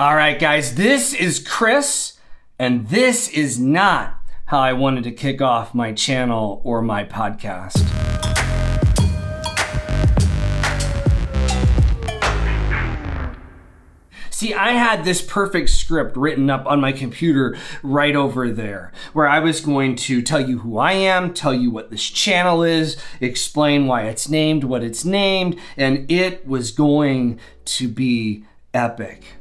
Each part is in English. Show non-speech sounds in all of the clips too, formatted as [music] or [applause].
All right, guys, this is Chris, and this is not how I wanted to kick off my channel or my podcast. See, I had this perfect script written up on my computer right over there where I was going to tell you who I am, tell you what this channel is, explain why it's named what it's named, and it was going to be epic.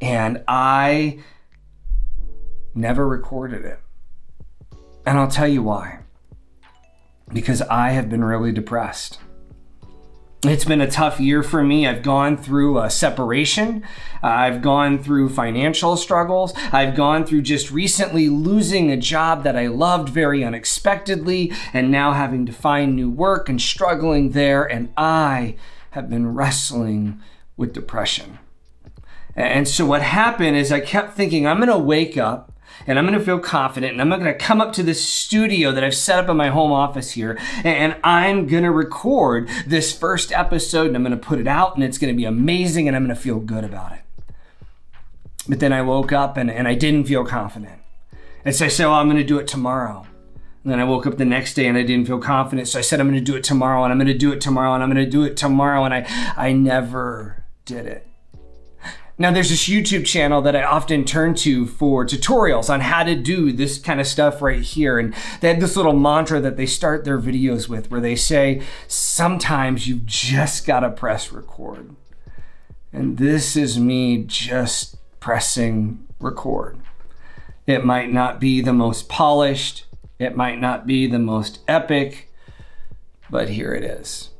And I never recorded it. And I'll tell you why. Because I have been really depressed. It's been a tough year for me. I've gone through a separation. I've gone through financial struggles. I've gone through just recently losing a job that I loved very unexpectedly and now having to find new work and struggling there. And I have been wrestling with depression. And so what happened is I kept thinking, I'm going to wake up and I'm going to feel confident and I'm going to come up to this studio that I've set up in my home office here and I'm going to record this first episode and I'm going to put it out and it's going to be amazing and I'm going to feel good about it. But then I woke up and, and I didn't feel confident. And so I said, well, I'm going to do it tomorrow. And then I woke up the next day and I didn't feel confident. So I said, I'm going to do it tomorrow and I'm going to do it tomorrow and I'm going to do it tomorrow. And I, I never did it. Now, there's this YouTube channel that I often turn to for tutorials on how to do this kind of stuff right here. And they have this little mantra that they start their videos with where they say, Sometimes you've just got to press record. And this is me just pressing record. It might not be the most polished, it might not be the most epic, but here it is.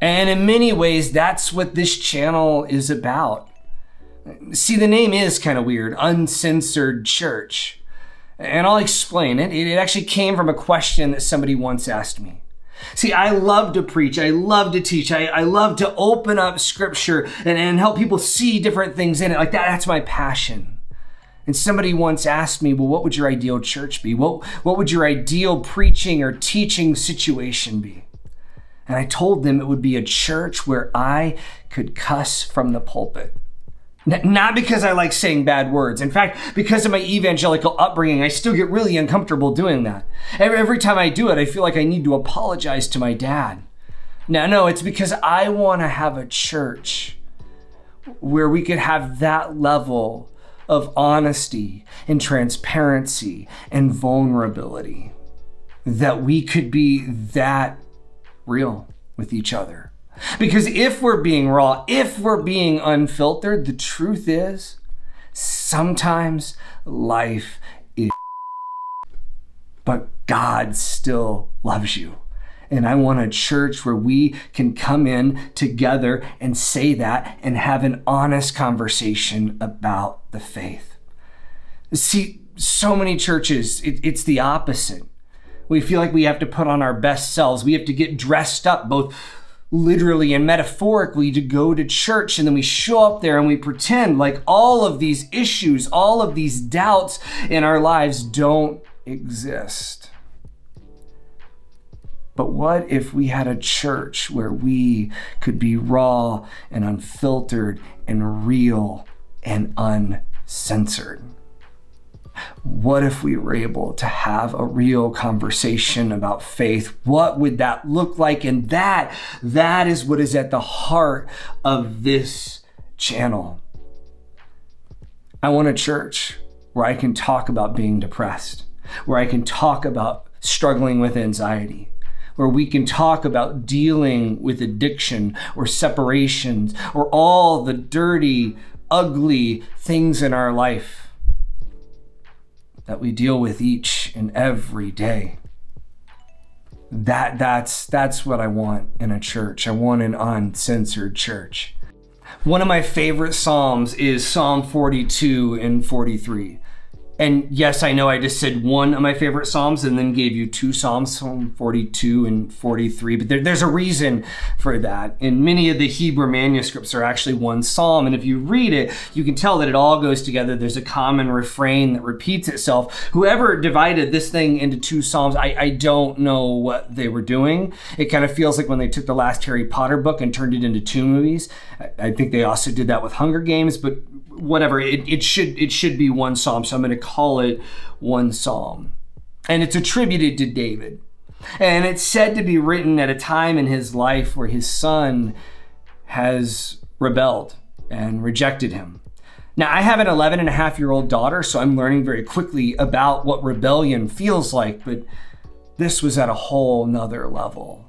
And in many ways, that's what this channel is about. See, the name is kind of weird Uncensored Church. And I'll explain it. It actually came from a question that somebody once asked me. See, I love to preach. I love to teach. I, I love to open up scripture and, and help people see different things in it. Like that, that's my passion. And somebody once asked me, well, what would your ideal church be? What, what would your ideal preaching or teaching situation be? And I told them it would be a church where I could cuss from the pulpit. Not because I like saying bad words. In fact, because of my evangelical upbringing, I still get really uncomfortable doing that. Every time I do it, I feel like I need to apologize to my dad. No, no, it's because I want to have a church where we could have that level of honesty and transparency and vulnerability. That we could be that real with each other. Because if we're being raw, if we're being unfiltered, the truth is sometimes life is. [laughs] But God still loves you. And I want a church where we can come in together and say that and have an honest conversation about the faith. See, so many churches, it, it's the opposite. We feel like we have to put on our best selves. We have to get dressed up both literally and metaphorically to go to church and then we show up there and we pretend like all of these issues, all of these doubts in our lives don't exist. But what if we had a church where we could be raw and unfiltered and real and uncensored? What if we were able to have a real conversation about faith? What would that look like? And that, that is what is at the heart of this channel. I want a church where I can talk about being depressed, where I can talk about struggling with anxiety, where we can talk about dealing with addiction or separations or all the dirty, ugly things in our life that we deal with each and every day. That that's that's what I want in a church. I want an uncensored church. One of my favorite psalms is Psalm 42 and 43. And yes, I know I just said one of my favorite Psalms and then gave you two Psalms, Psalm 42 and 43, but there, there's a reason for that. And many of the Hebrew manuscripts are actually one Psalm. And if you read it, you can tell that it all goes together. There's a common refrain that repeats itself. Whoever divided this thing into two Psalms, I, I don't know what they were doing. It kind of feels like when they took the last Harry Potter book and turned it into two movies. I, I think they also did that with Hunger Games, but whatever it, it should it should be one psalm so i'm going to call it one psalm and it's attributed to david and it's said to be written at a time in his life where his son has rebelled and rejected him now i have an 11 and a half year old daughter so i'm learning very quickly about what rebellion feels like but this was at a whole nother level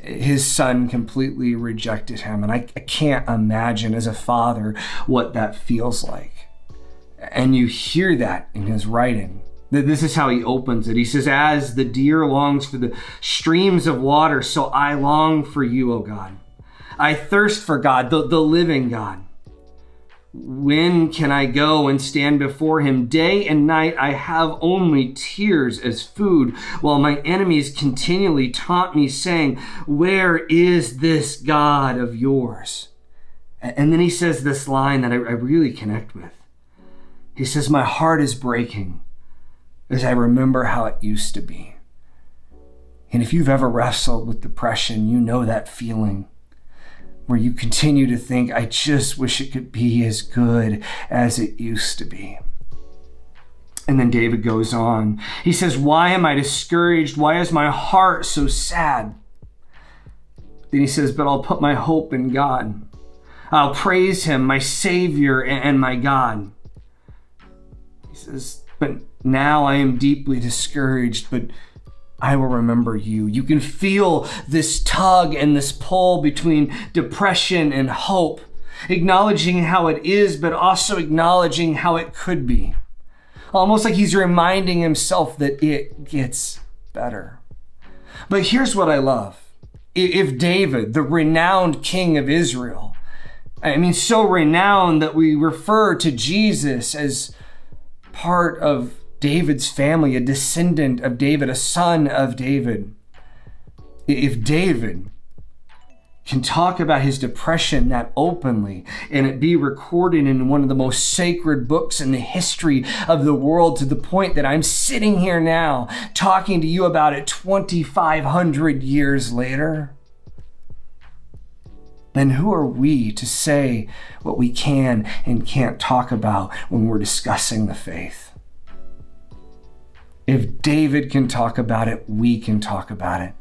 his son completely rejected him. And I, I, can't imagine as a father what that feels like. And you hear that in his writing. This is how he opens it. He says, As the deer longs for the streams of water, so I long for you, O God. I thirst for God, the, the living God. When can I go and stand before him? Day and night I have only tears as food, while my enemies continually taunt me, saying, Where is this God of yours? And then he says this line that I, I really connect with. He says, My heart is breaking as I remember how it used to be. And if you've ever wrestled with depression, you know that feeling where you continue to think, I just wish it could be as good as it used to be. And then David goes on. He says, Why am I discouraged? Why is my heart so sad? Then he says, But I'll put my hope in God. I'll praise him, my Savior and my God. He says, But now I am deeply discouraged, but I will remember you. You can feel this tug and this pull between depression and hope, acknowledging how it is, but also acknowledging how it could be. Almost like he's reminding himself that it gets better. But here's what I love. If David, the renowned king of Israel, I mean, so renowned that we refer to Jesus as part of David's family, a descendant of David, a son of David. If David can talk about his depression that openly and it be recorded in one of the most sacred books in the history of the world to the point that I'm sitting here now talking to you about it 2,500 years later, then who are we to say what we can and can't talk about when we're discussing the faith? If David can talk about it, we can talk about it.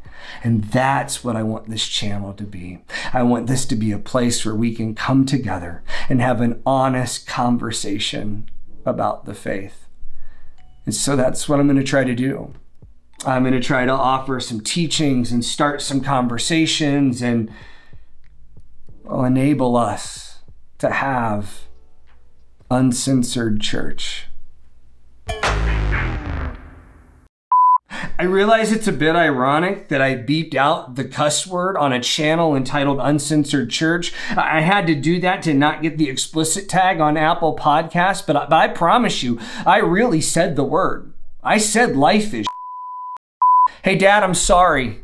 And that's what I want this channel to be. I want this to be a place where we can come together and have an honest conversation about the faith. And so that's what I'm going to try to do. I'm going to try to offer some teachings and start some conversations and will enable us to have uncensored church. I realize it's a bit ironic that I beeped out the cuss word on a channel entitled Uncensored Church. I had to do that to not get the explicit tag on Apple Podcasts, but I, but I promise you, I really said the word. I said life is. [laughs] Hey, Dad, I'm sorry.